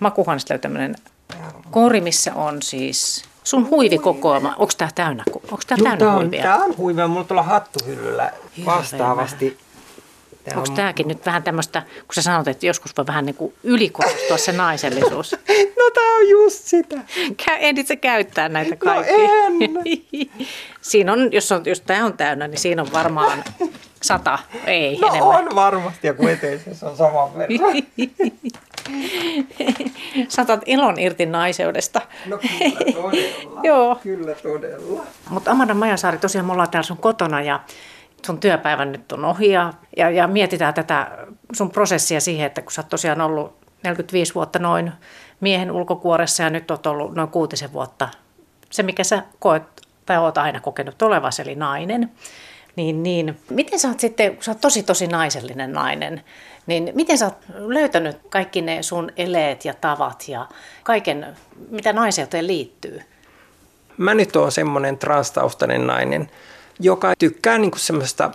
makuuhuoneesta tämmöinen kori, missä on siis sun huivikokoelma. Onko tämä täynnä, onko tää täynnä tämä on, huivia? Tämä on huivia. Mulla tuolla hattuhyllyllä vastaavasti. Tää Onko on- tämäkin nyt vähän tämmöistä, kun sä sanot, että joskus voi vähän niin kuin ylikorostua se naisellisuus. No tää on just sitä. Kä- Ehdit sä käyttää näitä No kaikkia? en. siinä on, jos, on, jos tämä on täynnä, niin siinä on varmaan sata, ei No enemmän. on varmasti, ja kun eteisessä on saman verran. Saatat ilon irti naiseudesta. No kyllä todella. Joo. Kyllä todella. Mutta Amanda Majasaari, tosiaan me ollaan täällä sun kotona ja sun työpäivä nyt on ohi ja, ja, ja mietitään tätä sun prosessia siihen, että kun sä oot tosiaan ollut 45 vuotta noin miehen ulkokuoressa ja nyt oot ollut noin kuutisen vuotta se, mikä sä koet tai oot aina kokenut olevasi, eli nainen. Niin, niin, miten sä oot sitten, kun sä oot tosi tosi naisellinen nainen, niin miten sä oot löytänyt kaikki ne sun eleet ja tavat ja kaiken, mitä naiseuteen liittyy? Mä nyt oon semmoinen transtaustainen nainen, joka tykkää niinku semmoista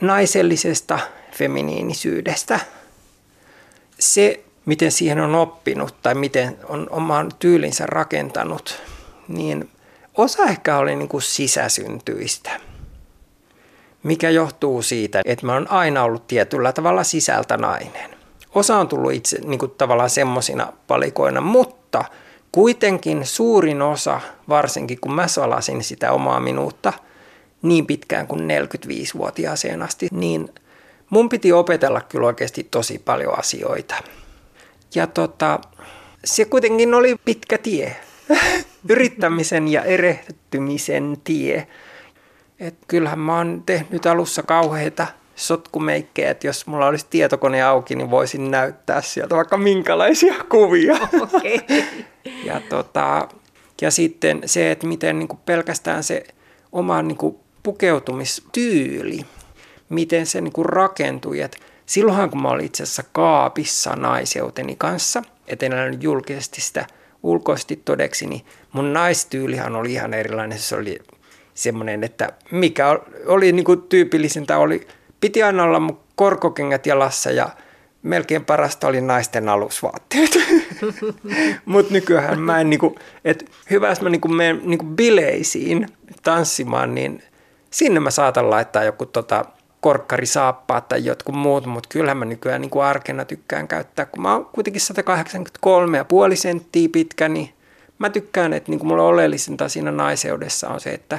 naisellisesta feminiinisyydestä. Se, miten siihen on oppinut tai miten on oman tyylinsä rakentanut, niin osa ehkä oli niinku sisäsyntyistä. Mikä johtuu siitä, että mä oon aina ollut tietyllä tavalla sisältä nainen. Osa on tullut itse niin kuin tavallaan semmoisina palikoina, mutta kuitenkin suurin osa, varsinkin kun mä salasin sitä omaa minuutta niin pitkään kuin 45-vuotiaaseen asti, niin mun piti opetella kyllä oikeasti tosi paljon asioita. Ja tota, se kuitenkin oli pitkä tie. Yrittämisen ja erehtymisen tie. Et kyllähän mä oon tehnyt alussa kauheita sotkumeikkejä, että jos mulla olisi tietokone auki, niin voisin näyttää sieltä vaikka minkälaisia kuvia. Okei. Ja, tota, ja sitten se, että miten niin kuin pelkästään se oma niin kuin pukeutumistyyli, miten se niin kuin rakentui. Et silloinhan kun mä olin itse asiassa kaapissa naiseuteni kanssa, et en julkisesti sitä ulkoisesti todeksi, niin mun naistyylihan oli ihan erilainen. Se oli semmoinen, että mikä ol- oli niin kuin tyypillisintä, oli, piti aina olla mun korkokengät jalassa ja melkein parasta oli naisten alusvaatteet. Mutta nykyään mä en niinku, että hyvä, jos mä niinku menen niinku bileisiin tanssimaan, niin sinne mä saatan laittaa joku tota korkkarisaappaat tai jotkut muut, mutta kyllähän mä nykyään niinku arkena tykkään käyttää, kun mä oon kuitenkin 183,5 senttiä pitkä, niin mä tykkään, että niinku mulla oleellisinta siinä naiseudessa on se, että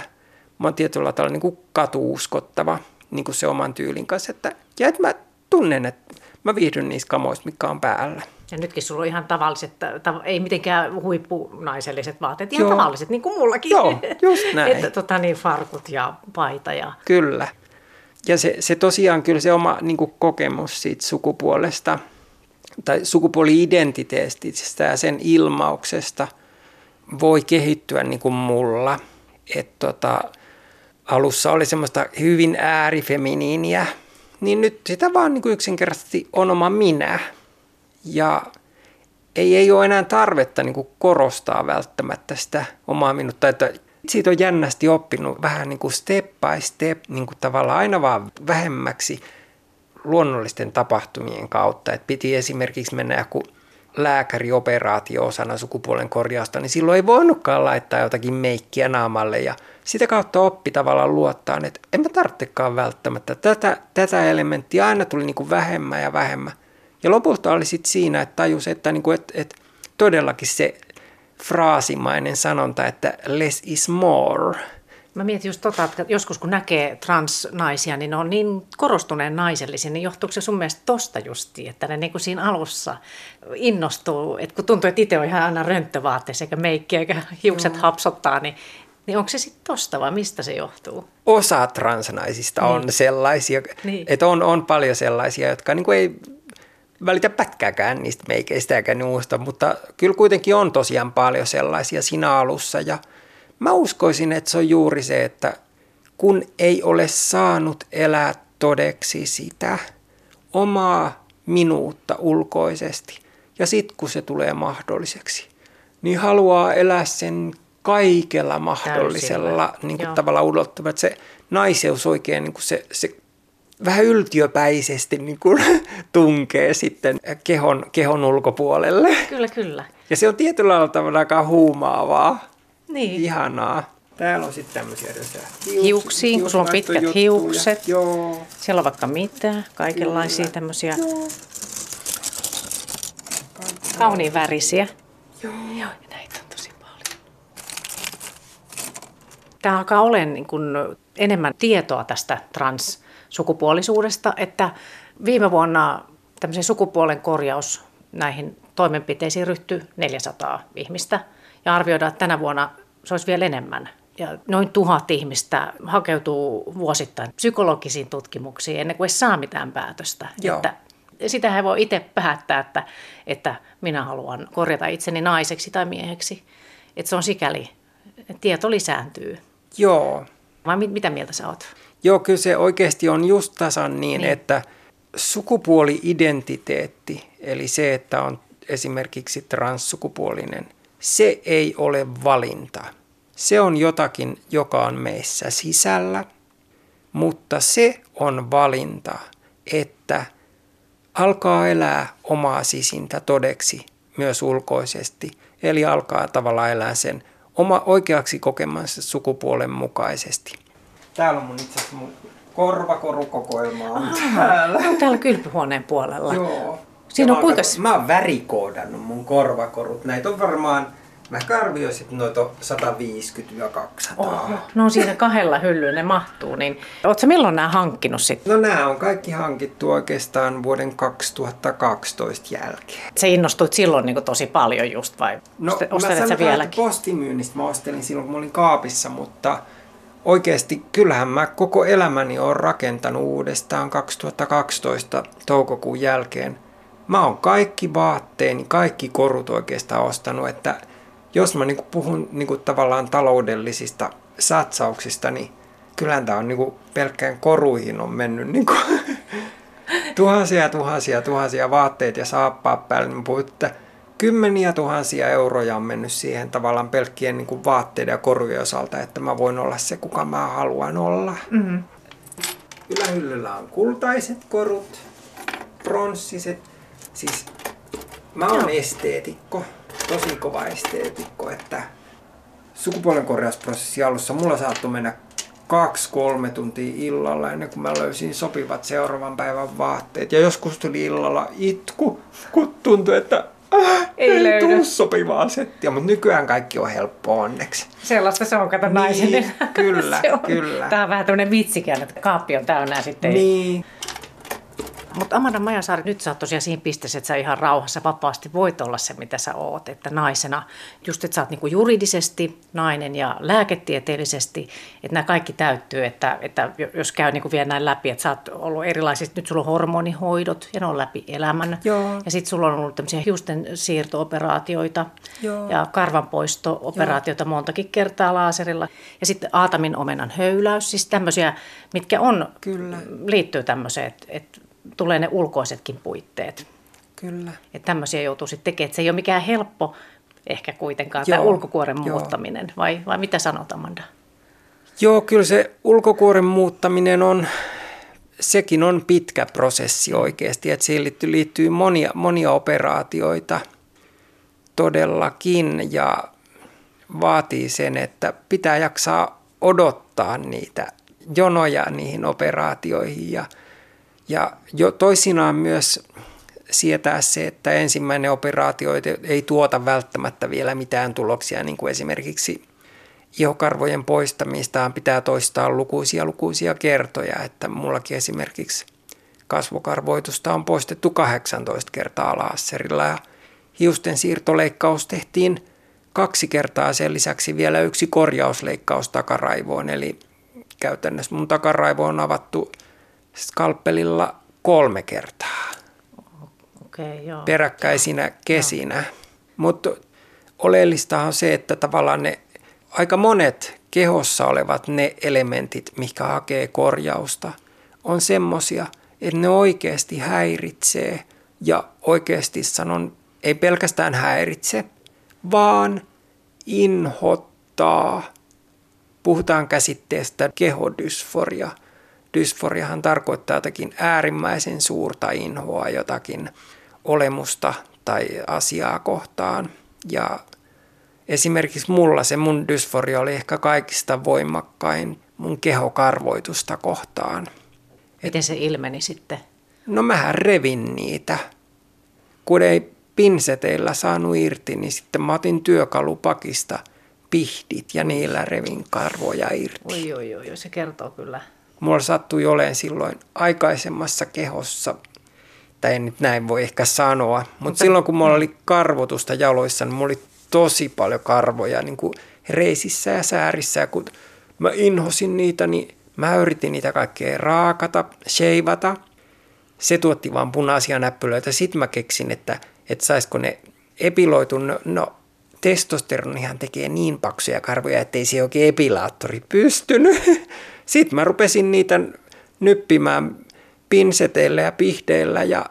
mä oon tietyllä tavalla niinku katuuskottava niinku se oman tyylin kanssa, että, ja että mä tunnen, että mä viihdyn niissä kamoissa, mikä on päällä. Ja nytkin sulla on ihan tavalliset, tav- ei mitenkään huippunaiselliset vaatteet, ihan Joo. tavalliset, niin kuin mullakin. Joo, just näin. Että tota niin, farkut ja paita ja... Kyllä. Ja se, se tosiaan kyllä se oma niin kuin kokemus siitä sukupuolesta tai sukupuoli-identiteetistä ja sen ilmauksesta voi kehittyä niin kuin mulla. Et tota, alussa oli semmoista hyvin äärifeminiiniä, niin nyt sitä vaan niin kuin yksinkertaisesti on oma minä. Ja ei, ei ole enää tarvetta niin kuin korostaa välttämättä sitä omaa minuutta, että siitä on jännästi oppinut vähän niin kuin step by step, niin kuin tavallaan aina vaan vähemmäksi luonnollisten tapahtumien kautta. Et piti esimerkiksi mennä joku lääkärioperaatio osana sukupuolen korjausta, niin silloin ei voinutkaan laittaa jotakin meikkiä naamalle ja sitä kautta oppi tavallaan luottaa, että en mä tarvitsekaan välttämättä. Tätä, tätä elementtiä aina tuli niin kuin vähemmän ja vähemmän. Ja lopulta oli sitten siinä, että tajus, että, niin kuin, että, että todellakin se fraasimainen sanonta, että less is more. Mä mietin just tota, että joskus kun näkee transnaisia, niin ne on niin korostuneen naisellisia, niin johtuuko se sun mielestä tosta justi, että ne niin kuin siinä alussa innostuu, että kun tuntuu, että itse on ihan aina rönttövaatteessa eikä meikkiä eikä hiukset mm. hapsottaa, niin, niin onko se sitten tosta vai mistä se johtuu? Osa transnaisista on Niin. sellaisia, Niin. että on, on paljon sellaisia, jotka niin kuin ei välitä pätkääkään niistä meikeistä eikä muusta, mutta kyllä kuitenkin on tosiaan paljon sellaisia siinä alussa ja mä uskoisin, että se on juuri se, että kun ei ole saanut elää todeksi sitä omaa minuutta ulkoisesti ja sitten kun se tulee mahdolliseksi, niin haluaa elää sen kaikella mahdollisella Täysillä. niin kuin tavalla ulottuva, että se naiseus oikein niin kuin se, se vähän yltiöpäisesti niin kuin tunkee sitten kehon, kehon ulkopuolelle. Kyllä, kyllä. Ja se on tietyllä tavalla aika huumaavaa. Niin. Ihanaa. Täällä on sitten tämmöisiä Hiuks, Hiuksiin, kun sulla on pitkät juttuja. hiukset. Joo. Siellä on vaikka mitä, kaikenlaisia Kyllä. tämmöisiä Joo. kauniin värisiä. Joo. Joo, ja näitä on tosi paljon. Tämä alkaa olemaan niin kuin enemmän tietoa tästä transsukupuolisuudesta, että viime vuonna tämmöisen sukupuolen korjaus näihin toimenpiteisiin ryhtyi 400 ihmistä ja arvioidaan, että tänä vuonna se olisi vielä enemmän. Ja noin tuhat ihmistä hakeutuu vuosittain psykologisiin tutkimuksiin ennen kuin edes saa mitään päätöstä. Joo. Että sitä he voi itse päättää, että, että minä haluan korjata itseni naiseksi tai mieheksi. Että se on sikäli, että tieto lisääntyy. Joo. Vai mit, mitä mieltä sä oot? Joo, kyllä se oikeasti on just tasan Niin. niin. että sukupuoli-identiteetti, eli se, että on esimerkiksi transsukupuolinen, se ei ole valinta. Se on jotakin, joka on meissä sisällä, mutta se on valinta, että alkaa elää omaa sisintä todeksi myös ulkoisesti, eli alkaa tavallaan elää sen oma oikeaksi kokemansa sukupuolen mukaisesti. Täällä on mun itse asiassa mun korvakorukokoelma on täällä. No, täällä kylpyhuoneen puolella. Joo. Siinä on kuinka- Mä oon värikoodannut mun korvakorut. Näitä on varmaan, mä arvioisin, että noita on 150-200. Oho, no siinä kahdella hyllyllä ne mahtuu. Niin, ootko milloin nämä hankkinut sitten? No nämä on kaikki hankittu oikeastaan vuoden 2012 jälkeen. Sä innostuit silloin niin tosi paljon just vai No, ostelet sä vieläkin? postimyynnistä mä ostelin silloin, kun mä olin kaapissa, mutta oikeasti kyllähän mä koko elämäni on rakentanut uudestaan 2012 toukokuun jälkeen. Mä oon kaikki vaatteeni, kaikki korut oikeastaan ostanut, että jos mä niinku puhun niinku tavallaan taloudellisista satsauksista, niin kyllähän tää on niinku pelkkään koruihin on mennyt niinku tuhansia tuhansia tuhansia vaatteita ja saappaat päälle, niin puhut, että kymmeniä tuhansia euroja on mennyt siihen tavallaan pelkkien niin kuin vaatteiden ja korujen osalta, että mä voin olla se, kuka mä haluan olla. Mm-hmm. Ylähyllyllä on kultaiset korut, pronssiset, siis mä oon Joo. esteetikko, tosi kova esteetikko, että sukupuolen korjausprosessi alussa mulla saattoi mennä kaksi-kolme tuntia illalla ennen kuin mä löysin sopivat seuraavan päivän vaatteet. Ja joskus tuli illalla itku, kun tuntui, että äh, Ei ei, löydy. tuu sopivaa settiä, mutta nykyään kaikki on helppoa onneksi. Sellaista se on, kato Niin, naisen. kyllä, se on. kyllä. Tämä on vähän tämmöinen vitsikään, että kaappi on täynnä sitten ei Niin, Mutta Amanda Majasaari, nyt sä oot tosiaan siinä pisteessä, että sä ihan rauhassa vapaasti voit olla se, mitä sä oot. Että naisena, just että sä oot niinku juridisesti nainen ja lääketieteellisesti, että nämä kaikki täyttyy, että, että jos käy niinku vielä näin läpi, että sä oot ollut erilaisista, nyt sulla on hormonihoidot ja ne on läpi elämän. Joo. Ja sitten sulla on ollut tämmöisiä hiusten siirto-operaatioita Joo. ja karvanpoisto-operaatioita montakin kertaa laaserilla. Ja sitten aatamin omenan höyläys, siis tämmöisiä, mitkä on, Kyllä. liittyy tämmöiseen, että, että tulee ne ulkoisetkin puitteet. kyllä. Että tämmöisiä joutuu sitten tekemään. Että se ei ole mikään helppo ehkä kuitenkaan tämä Joo, ulkokuoren joo. muuttaminen. Vai, vai mitä sanot Amanda? Joo, kyllä se ulkokuoren muuttaminen on, sekin on pitkä prosessi oikeasti, että siihen liittyy, liittyy monia, monia operaatioita todellakin ja vaatii sen, että pitää jaksaa odottaa niitä jonoja niihin operaatioihin ja, ja jo toisinaan myös sietää se, että ensimmäinen operaatio ei- tuota välttämättä vielä mitään tuloksia, niin kuin esimerkiksi ihokarvojen poistamista pitää toistaa lukuisia lukuisia kertoja, että mullakin esimerkiksi kasvokarvoitusta on poistettu 18 kertaa laserilla ja hiusten siirtoleikkaus tehtiin kaksi kertaa. Sen lisäksi vielä yksi korjausleikkaus takaraivoon, eli käytännössä mun takaraivo on avattu skalpelilla kolme kertaa okay, joo. peräkkäisinä kesinä. Mutta oleellista on se, että tavallaan ne aika monet kehossa olevat ne elementit, mikä hakee korjausta, on semmosia, että ne oikeasti häiritsee ja oikeasti sanon, ei pelkästään häiritse, vaan inhottaa. Puhutaan käsitteestä kehodysforia, dysforiahan tarkoittaa jotakin äärimmäisen suurta inhoa jotakin olemusta tai asiaa kohtaan. Ja esimerkiksi mulla se mun dysforia oli ehkä kaikista voimakkain mun kehokarvoitusta kohtaan. Miten se ilmeni sitten? No mähän revin niitä. Kun ei pinseteillä saanut irti, niin sitten mä otin työkalupakista pihdit ja niillä revin karvoja irti. Oi, oi, oi, se kertoo kyllä. Mulla sattui olemaan silloin aikaisemmassa kehossa, tai en nyt näin voi ehkä sanoa, mutta, mutta silloin kun mulla oli karvotusta jaloissa, niin mulla oli tosi paljon karvoja niin kuin reisissä ja säärissä. Ja kun mä inhosin niitä, niin mä yritin niitä kaikkea raakata, sheivata. Se tuotti vaan punaisia näppylöitä. Sitten mä keksin, että, että saisiko ne epiloitu. No, no testosteronihan tekee niin paksuja karvoja, ettei se oikein epilaattori pystynyt. Sitten mä rupesin niitä nyppimään pinseteillä ja pihdeillä ja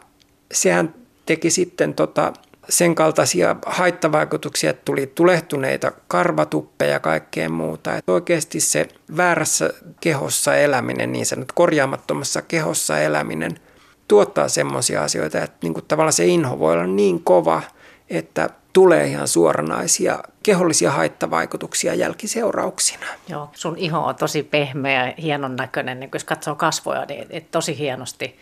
sehän teki sitten tota, sen kaltaisia haittavaikutuksia, että tuli tulehtuneita karvatuppeja ja kaikkea muuta. Että oikeasti se väärässä kehossa eläminen, niin sanottu korjaamattomassa kehossa eläminen, tuottaa semmoisia asioita, että niin kuin tavallaan se inho voi olla niin kova, että tulee ihan suoranaisia kehollisia haittavaikutuksia jälkiseurauksina. Joo, sun iho on tosi pehmeä ja hienon näköinen, niin jos katsoo kasvoja, niin et tosi hienosti.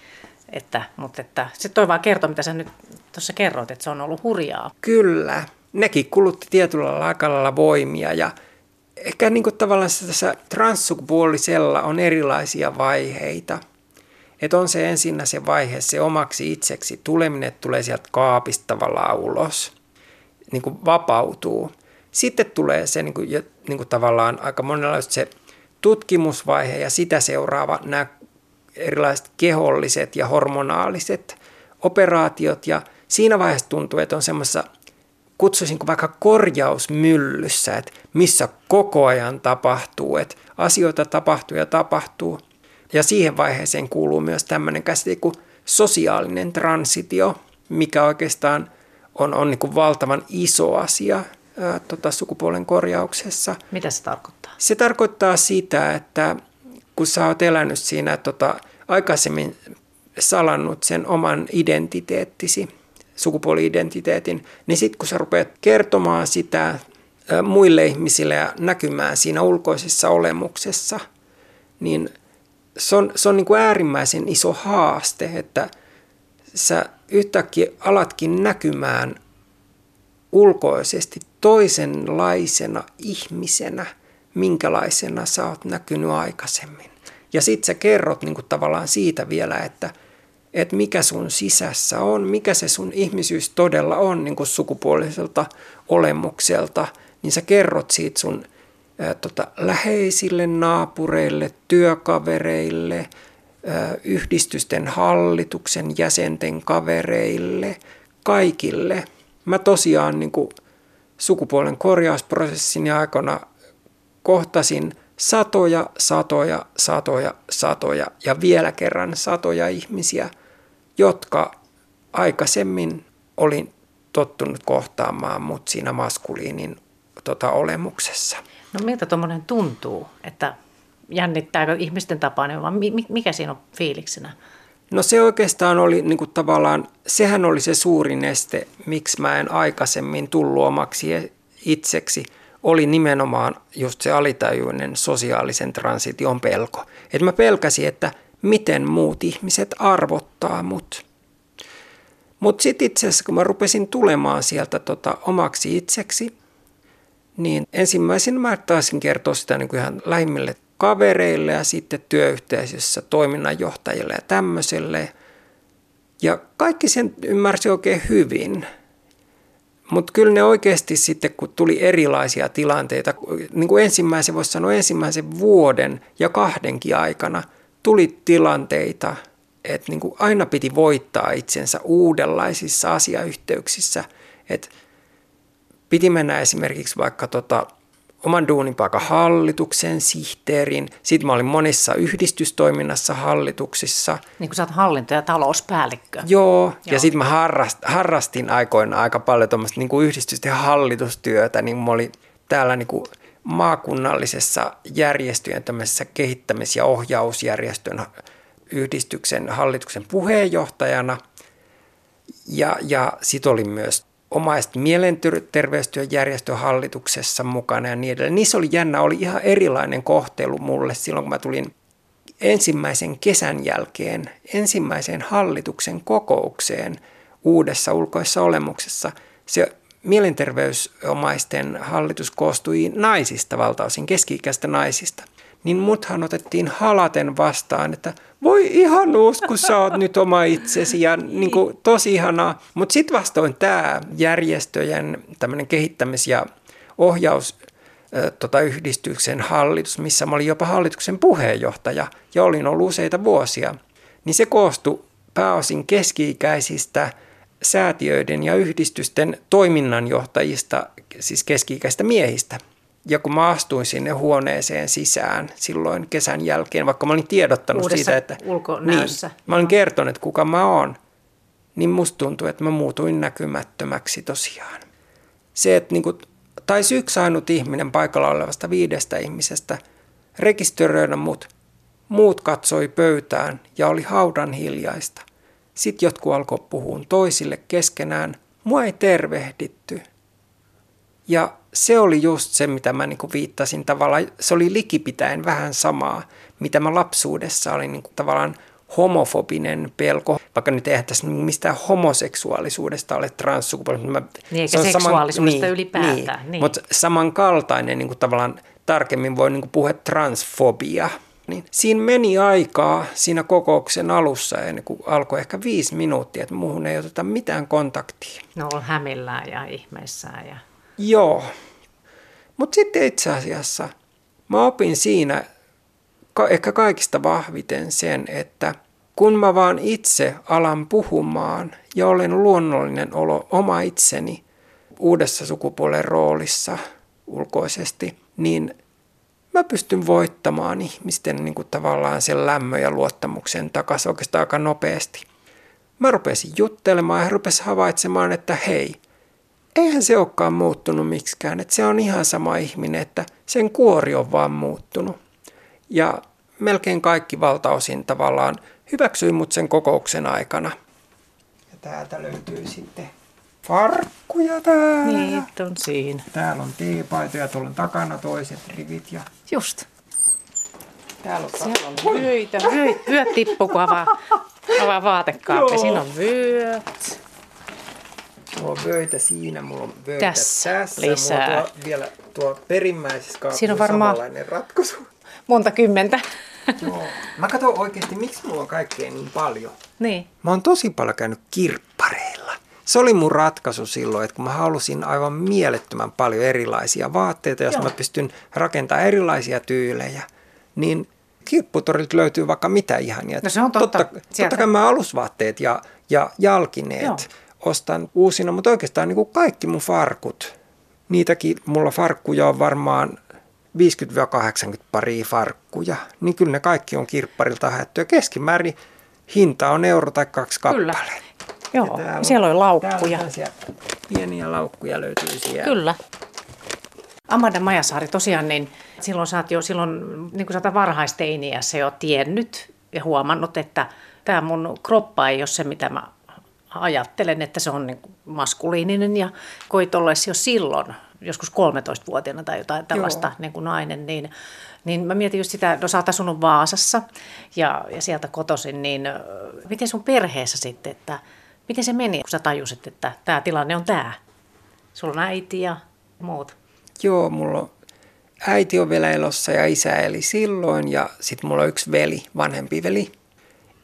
Että, mutta että, se toi vaan kertoo, mitä sä nyt tuossa kerroit, että se on ollut hurjaa. Kyllä. Nekin kulutti tietyllä lailla voimia ja ehkä niin kuin tavallaan tässä transsukupuolisella on erilaisia vaiheita. Että on se ensinnä se vaihe, se omaksi itseksi tuleminen, että tulee sieltä kaapista tavallaan ulos, niin kuin vapautuu. Sitten tulee se niin kuin, niin kuin tavallaan aika monella se tutkimusvaihe ja sitä seuraava nämä erilaiset keholliset ja hormonaaliset operaatiot ja siinä vaiheessa tuntuu, että on semmoisessa kutsuisinko vaikka korjausmyllyssä, että missä koko ajan tapahtuu, että asioita tapahtuu ja tapahtuu. Ja siihen vaiheeseen kuuluu myös tämmöinen käsite kuin sosiaalinen transitio, mikä oikeastaan on, on niin kuin valtavan iso asia ää, tota, sukupuolen korjauksessa. Mitä se tarkoittaa? Se tarkoittaa sitä, että kun sä oot elänyt siinä tota, aikaisemmin salannut sen oman identiteettisi, sukupuoli-identiteetin, niin sitten kun sä rupeat kertomaan sitä muille ihmisille ja näkymään siinä ulkoisessa olemuksessa, niin se on, se on niin kuin äärimmäisen iso haaste, että sä yhtäkkiä alatkin näkymään ulkoisesti toisenlaisena ihmisenä, minkälaisena sä oot näkynyt aikaisemmin. Ja sitten sä kerrot niin kuin tavallaan siitä vielä, että, että mikä sun sisässä on, mikä se sun ihmisyys todella on niin kuin sukupuoliselta olemukselta, niin sä kerrot siitä sun ää, tota, läheisille naapureille, työkavereille, ää, yhdistysten hallituksen jäsenten kavereille, kaikille. Mä tosiaan niin kuin sukupuolen korjausprosessin aikana kohtasin – satoja, satoja, satoja, satoja ja vielä kerran satoja ihmisiä, jotka aikaisemmin olin tottunut kohtaamaan mut siinä maskuliinin tota, olemuksessa. No miltä tuommoinen tuntuu, että jännittääkö ihmisten tapainen mikä siinä on fiiliksenä? No se oikeastaan oli niin kuin tavallaan, sehän oli se suurin este, miksi mä en aikaisemmin tullut omaksi itseksi – oli nimenomaan just se alitajuinen sosiaalisen transition pelko. Että mä pelkäsin, että miten muut ihmiset arvottaa mut. Mutta sitten itse asiassa, kun mä rupesin tulemaan sieltä tota omaksi itseksi, niin ensimmäisenä mä taisin kertoa sitä niin kuin ihan lähimmille kavereille ja sitten työyhteisössä toiminnanjohtajille ja tämmöiselle. Ja kaikki sen ymmärsi oikein hyvin – mutta kyllä ne oikeasti sitten, kun tuli erilaisia tilanteita, niin kuin ensimmäisen, voisi sanoa ensimmäisen vuoden ja kahdenkin aikana, tuli tilanteita, että niin kuin aina piti voittaa itsensä uudenlaisissa asiayhteyksissä. Että piti mennä esimerkiksi vaikka tota oman duunipaikan hallituksen, sihteerin. Sitten mä olin monissa yhdistystoiminnassa hallituksissa. Niin kuin sä oot hallinto- ja talouspäällikkö. Joo, Joo. ja sitten mä harrast, harrastin aikoina aika paljon tuommoista niin yhdistysten hallitustyötä, niin mä olin täällä niin kuin maakunnallisessa järjestöjen tämmöisessä kehittämis- ja ohjausjärjestön yhdistyksen hallituksen puheenjohtajana. Ja, ja sitten olin myös omaista mielenterveystyön järjestön hallituksessa mukana ja niin edelleen. Niissä oli jännä, oli ihan erilainen kohtelu mulle silloin, kun mä tulin ensimmäisen kesän jälkeen ensimmäiseen hallituksen kokoukseen uudessa ulkoissa olemuksessa. Se mielenterveysomaisten hallitus koostui naisista valtaosin, keski-ikäistä naisista. Niin muthan otettiin halaten vastaan, että voi ihanuus, kun sä oot nyt oma itsesi ja niin kuin, tosi ihanaa. Mutta sitten vastoin tämä järjestöjen tämmöinen kehittämis- ja ohjaus tota, yhdistyksen hallitus, missä mä olin jopa hallituksen puheenjohtaja ja olin ollut useita vuosia, niin se koostui pääosin keski-ikäisistä säätiöiden ja yhdistysten toiminnanjohtajista, siis keski-ikäistä miehistä. Ja kun mä astuin sinne huoneeseen sisään silloin kesän jälkeen, vaikka mä olin tiedottanut Uudessa siitä, että. Niin, mä olin kertonut, että kuka mä oon, niin musta tuntui, että mä muutuin näkymättömäksi tosiaan. Se, että niin kuin, taisi yksi ainut ihminen paikalla olevasta viidestä ihmisestä rekisteröidä mut, muut katsoi pöytään ja oli haudan hiljaista. Sitten jotkut alkoi puhua toisille keskenään. Mua ei tervehditty. Ja se oli just se, mitä mä niin viittasin tavallaan. Se oli likipitäen vähän samaa, mitä mä lapsuudessa olin niin tavallaan homofobinen pelko, vaikka nyt eihän tässä mistään homoseksuaalisuudesta ole transsukupuolista. Niin, eikä se seksuaalisuudesta saman, ylipäätään. Niin, niin. Mutta samankaltainen niin kuin tavallaan tarkemmin voi niin kuin puhua transfobia. Niin siinä meni aikaa siinä kokouksen alussa ennen kuin alkoi ehkä viisi minuuttia, että muuhun ei oteta mitään kontaktia. No on hämillään ja ihmeissään. Ja... Joo. Mutta sitten itse asiassa mä opin siinä ehkä kaikista vahviten sen, että kun mä vaan itse alan puhumaan ja olen luonnollinen olo oma itseni uudessa sukupuolen roolissa ulkoisesti, niin mä pystyn voittamaan ihmisten niin kuin tavallaan sen lämmön ja luottamuksen takaisin oikeastaan aika nopeasti. Mä rupesin juttelemaan ja rupesin havaitsemaan, että hei, eihän se olekaan muuttunut miksikään, että se on ihan sama ihminen, että sen kuori on vaan muuttunut. Ja melkein kaikki valtaosin tavallaan hyväksyi mut sen kokouksen aikana. Ja täältä löytyy sitten farkkuja täällä. Niin, on siinä. Täällä on teepaitoja, tuolla on takana toiset rivit. Ja... Just. Täällä on, Siellä on vyöitä. Vyöt, vyöt tippuu, kun avaa, avaa vaatekaappi. Siinä on vyöt. Mulla on vöitä siinä, mulla on vöitä tässä. tässä. Lisää. Mulla on tuo, vielä tuo perimmäisessä kaapissa Siinä on varmaan samanlainen ratkaisu. Monta kymmentä. Joo. Mä katson oikeasti, miksi mulla on kaikkea niin paljon. Niin. Mä oon tosi paljon käynyt kirppareilla. Se oli mun ratkaisu silloin, että kun mä halusin aivan mielettömän paljon erilaisia vaatteita, jos Joo. mä pystyn rakentamaan erilaisia tyylejä, niin kirpputorilta löytyy vaikka mitä ihania. No se on totta. Totta, totta kai mä alusvaatteet ja, ja jalkineet Joo. Ostan uusina, mutta oikeastaan niin kuin kaikki mun farkut, niitäkin mulla farkkuja on varmaan 50-80 paria farkkuja, niin kyllä ne kaikki on kirpparilta haettu. Ja keskimäärin hinta on euro tai kaksi kappaletta. Joo, täällä on, siellä on laukkuja. Pieniä laukkuja löytyy siellä. Kyllä. Amanda Majasaari, tosiaan niin silloin sä oot jo silloin, niin kuin sä varhaisteiniä se jo tiennyt ja huomannut, että tämä mun kroppa ei ole se, mitä mä ajattelen, että se on niin maskuliininen ja koit ollesi jo silloin joskus 13-vuotiaana tai jotain tällaista niin kuin nainen, niin, niin mä mietin just sitä, no sä oot asunut Vaasassa ja, ja sieltä kotosin, niin miten sun perheessä sitten, että miten se meni, kun sä tajusit, että tämä tilanne on tämä? Sulla on äiti ja muut. Joo, mulla on äiti on vielä elossa ja isä eli silloin ja sitten mulla on yksi veli, vanhempi veli.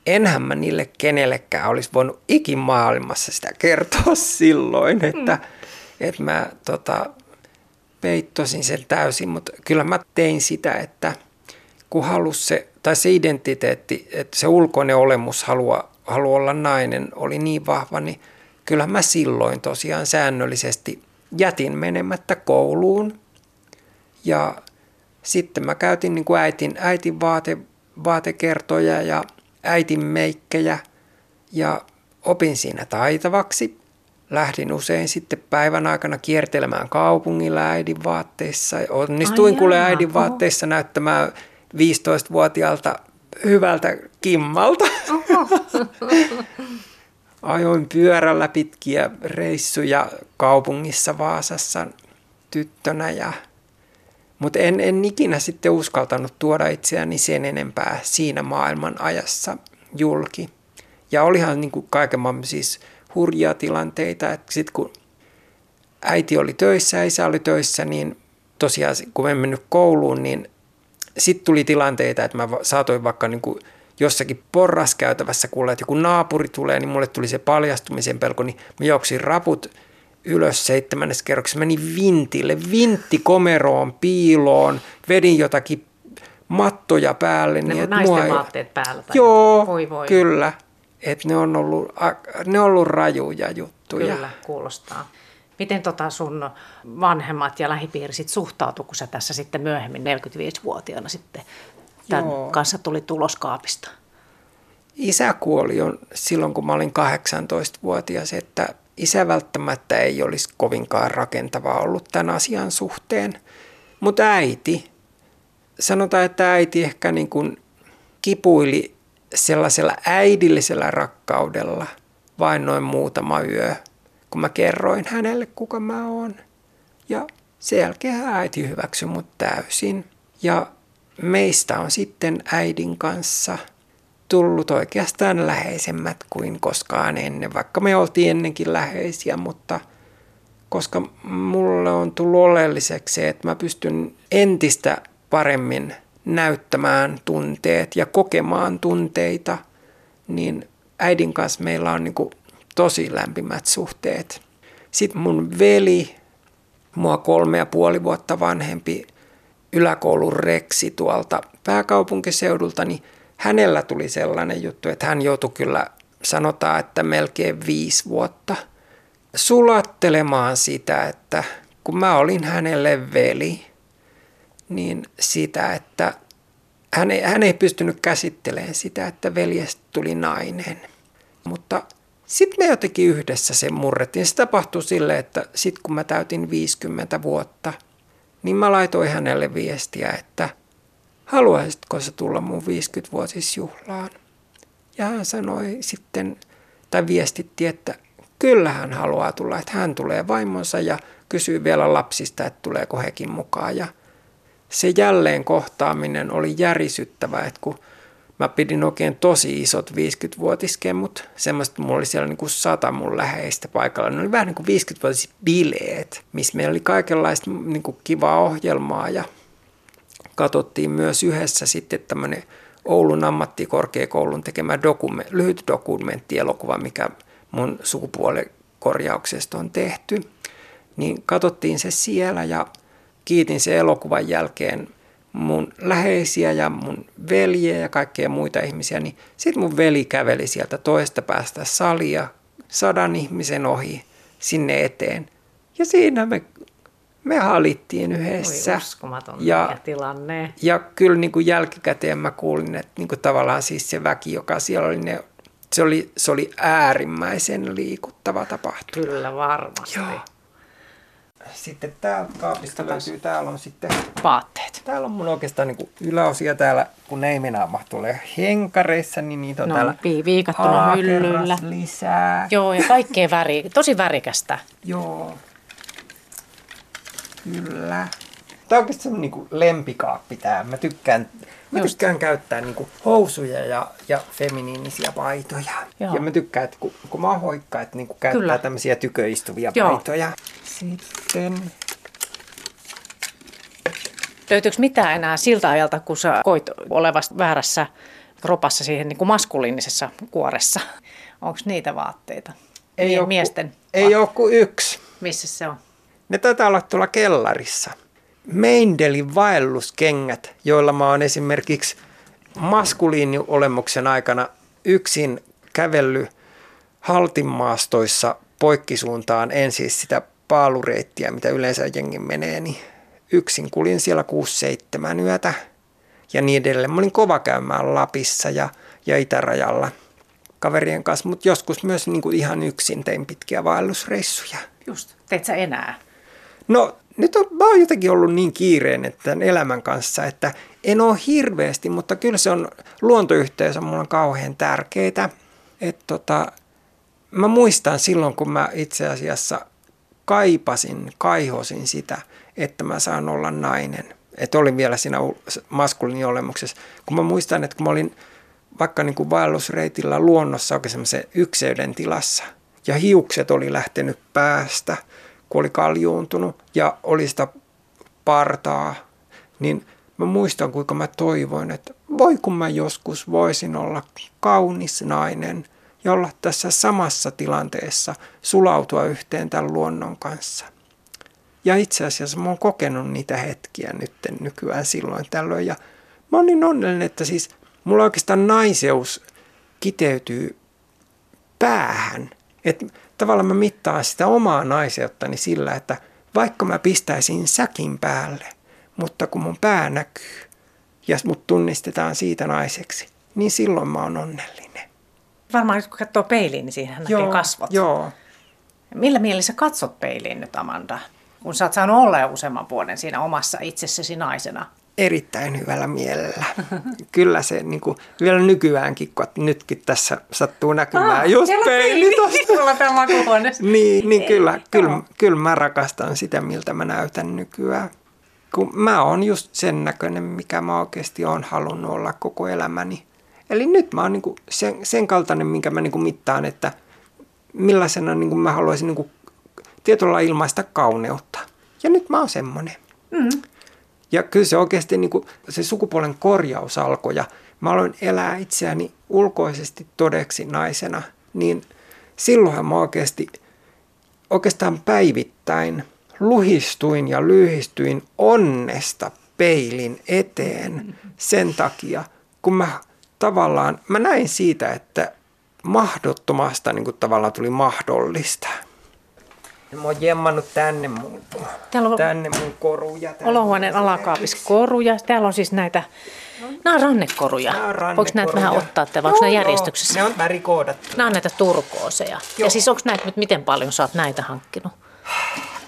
Enhän mä niille kenellekään olisi voinut ikin maailmassa sitä kertoa silloin, että, mm. että mä tota, peittosin sen täysin, mutta kyllä mä tein sitä, että kun halus se, tai se identiteetti, että se ulkoinen olemus halua, halua olla nainen oli niin vahva, niin kyllä mä silloin tosiaan säännöllisesti jätin menemättä kouluun. Ja sitten mä käytin niin kuin äitin, äitin vaate, vaatekertoja ja äitin meikkejä ja opin siinä taitavaksi lähdin usein sitten päivän aikana kiertelemään kaupungilla äidin vaatteissa. Onnistuin kuule äidin vaatteissa näyttämään 15-vuotiaalta hyvältä kimmalta. Ajoin pyörällä pitkiä reissuja kaupungissa Vaasassa tyttönä ja mutta en, en ikinä sitten uskaltanut tuoda itseäni sen enempää siinä maailman ajassa julki. Ja olihan niin kuin kaiken maailman siis hurjia tilanteita, että sitten kun äiti oli töissä isä oli töissä, niin tosiaan kun en mennyt kouluun, niin sitten tuli tilanteita, että mä saatoin vaikka niin kuin jossakin porraskäytävässä kuulla, että joku naapuri tulee, niin mulle tuli se paljastumisen pelko, niin mä juoksin raput ylös seitsemännes kerroksessa, meni vintille, vintti komeroon, piiloon, vedin jotakin mattoja päälle. Ne niin, naisten mua ei... vaatteet päällä. Tai Joo, voi voi. kyllä. Et ne, on ollut, ne on ollut rajuja juttuja. Kyllä, kuulostaa. Miten tota sun vanhemmat ja lähipiiri sit suhtautu, kun sä tässä sitten myöhemmin 45-vuotiaana sitten tämän Joo. kanssa tuli tuloskaapista? Isä kuoli on silloin, kun mä olin 18-vuotias, että isä välttämättä ei olisi kovinkaan rakentava ollut tämän asian suhteen. Mutta äiti, sanotaan, että äiti ehkä niin kuin kipuili sellaisella äidillisellä rakkaudella vain noin muutama yö, kun mä kerroin hänelle, kuka mä oon. Ja sen jälkeen äiti hyväksyi mut täysin. Ja meistä on sitten äidin kanssa – tullut oikeastaan läheisemmät kuin koskaan ennen, vaikka me oltiin ennenkin läheisiä, mutta koska mulle on tullut oleelliseksi se, että mä pystyn entistä paremmin näyttämään tunteet ja kokemaan tunteita, niin äidin kanssa meillä on niin tosi lämpimät suhteet. Sitten mun veli, mua kolme ja puoli vuotta vanhempi yläkoulun reksi tuolta pääkaupunkiseudulta, niin hänellä tuli sellainen juttu, että hän joutui kyllä, sanotaan, että melkein viisi vuotta sulattelemaan sitä, että kun mä olin hänelle veli, niin sitä, että hän ei, hän ei pystynyt käsittelemään sitä, että veljestä tuli nainen. Mutta sitten me jotenkin yhdessä sen murrettiin. Se tapahtui silleen, että sitten kun mä täytin 50 vuotta, niin mä laitoin hänelle viestiä, että – haluaisitko sä tulla mun 50-vuotisjuhlaan? Ja hän sanoi sitten, tai viestitti, että kyllä hän haluaa tulla, että hän tulee vaimonsa ja kysyy vielä lapsista, että tuleeko hekin mukaan. Ja se jälleen kohtaaminen oli järisyttävä, että kun mä pidin oikein tosi isot 50-vuotiskemmut, semmoista mulla oli siellä niin kuin sata mun läheistä paikalla. Ne oli vähän niin kuin 50-vuotisbileet, missä meillä oli kaikenlaista niin kuin kivaa ohjelmaa ja katsottiin myös yhdessä sitten tämmöinen Oulun ammattikorkeakoulun tekemä dokument, lyhyt dokumenttielokuva, mikä mun sukupuolikorjauksesta on tehty. Niin katsottiin se siellä ja kiitin sen elokuvan jälkeen mun läheisiä ja mun veljeä ja kaikkia muita ihmisiä, niin sitten mun veli käveli sieltä toista päästä salia sadan ihmisen ohi sinne eteen. Ja siinä me me halittiin yhdessä. Oi, ja, tilanne. Ja kyllä niin kuin jälkikäteen mä kuulin, että niin kuin tavallaan siis se väki, joka siellä oli, ne, se, oli, se oli äärimmäisen liikuttava tapahtuma. Kyllä varmasti. Joo. Sitten täältä kaapista löytyy, täällä on sitten... Vaatteet. Täällä on mun oikeastaan niin yläosia täällä, kun ne ei mennä tulee henkareissa, niin niitä on no, täällä viikattuna hyllyllä. lisää. Joo, ja kaikkea väri, tosi värikästä. Joo. Kyllä. Tämä on oikeasti semmoinen niin lempikaappi tämä. Mä tykkään, mä tykkään käyttää niin kuin housuja ja, ja feminiinisiä paitoja. Joo. Ja mä tykkään, että kun, kun mä oon hoikka, että niin kuin käyttää Kyllä. tämmöisiä tyköistuvia Joo. paitoja. Sitten Löytyykö mitään enää siltä ajalta, kun sä koit olevasta väärässä kropassa siihen niin kuin maskuliinisessa kuoressa? Onko niitä vaatteita? Ei ole miesten ku, Ei ole kuin yksi. Missä se on? Ne taitaa olla tuolla kellarissa. Meindelin vaelluskengät, joilla mä oon esimerkiksi maskuliiniolemuksen aikana yksin kävellyt haltimaastoissa poikkisuuntaan, en siis sitä paalureittiä, mitä yleensä jengi menee, niin yksin kulin siellä 6-7 yötä ja niin edelleen. Mä olin kova käymään Lapissa ja, ja Itärajalla kaverien kanssa, mutta joskus myös niin kuin ihan yksin tein pitkiä vaellusreissuja. Just. Teet sä enää? No nyt on, mä oon jotenkin ollut niin kiireen tämän elämän kanssa, että en ole hirveästi, mutta kyllä se on, luontoyhteys on mulle kauhean tärkeää. Että tota, mä muistan silloin, kun mä itse asiassa kaipasin, kaihosin sitä, että mä saan olla nainen. Että olin vielä siinä maskuliinin olemuksessa. Kun mä muistan, että kun mä olin vaikka niin kuin vaellusreitillä luonnossa oikein semmoisen ykseyden tilassa ja hiukset oli lähtenyt päästä, kun oli kaljuuntunut ja oli sitä partaa, niin mä muistan kuinka mä toivoin, että voi kun mä joskus voisin olla kaunis nainen ja olla tässä samassa tilanteessa, sulautua yhteen tämän luonnon kanssa. Ja itse asiassa mä oon kokenut niitä hetkiä nyt nykyään silloin tällöin ja mä oon niin onnellinen, että siis mulla oikeastaan naiseus kiteytyy päähän. Että tavallaan mä mittaan sitä omaa naiseuttani sillä, että vaikka mä pistäisin säkin päälle, mutta kun mun pää näkyy ja mut tunnistetaan siitä naiseksi, niin silloin mä oon onnellinen. Varmaan kun katsoo peiliin, niin siihen näkee kasvot. Joo. Millä mielessä katsot peiliin nyt, Amanda? Kun sä oot saanut olla jo useamman vuoden siinä omassa itsessäsi naisena erittäin hyvällä mielellä. Kyllä se niin kuin, vielä nykyäänkin, kun nytkin tässä sattuu näkymään ah, just peili tuosta. niin, niin kyllä, kyllä, kyllä mä rakastan sitä, miltä mä näytän nykyään. Kun mä oon just sen näköinen, mikä mä oikeasti oon halunnut olla koko elämäni. Eli nyt mä oon niin kuin sen, sen kaltainen, minkä mä niin kuin mittaan, että millaisena niin kuin mä haluaisin niin kuin tietyllä ilmaista kauneutta. Ja nyt mä oon semmoinen. Mm. Ja kyllä se oikeasti niin kuin, se sukupuolen korjaus alkoi ja mä aloin elää itseäni ulkoisesti todeksi naisena, niin silloinhan mä oikeasti oikeastaan päivittäin luhistuin ja lyhistyin onnesta peilin eteen sen takia, kun mä tavallaan, mä näin siitä, että mahdottomasta niin kuin tavallaan tuli mahdollista. Mä oon jemmannut tänne mun, Täällä on tänne mun koruja. Tänne olohuoneen alakaapissa koruja. Täällä on siis näitä, nämä on rannekoruja. Nämä on rannekoruja. Voiko näitä vähän ottaa, vai onko nämä järjestyksessä? Ne on värikoodattu. Nämä on näitä turkooseja. Joo. Ja siis onko näitä nyt, miten paljon sä oot näitä hankkinut?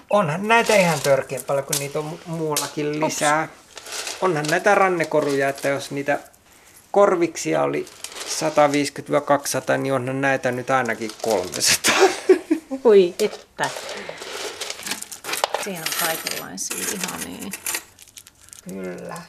Onhan näitä ihan törkeä paljon, kun niitä on muuallakin lisää. Ops. Onhan näitä rannekoruja, että jos niitä korviksia oli 150-200, niin onhan näitä nyt ainakin 300. Ui, että. Siinä on kaikenlaisia ihania. Kyllä.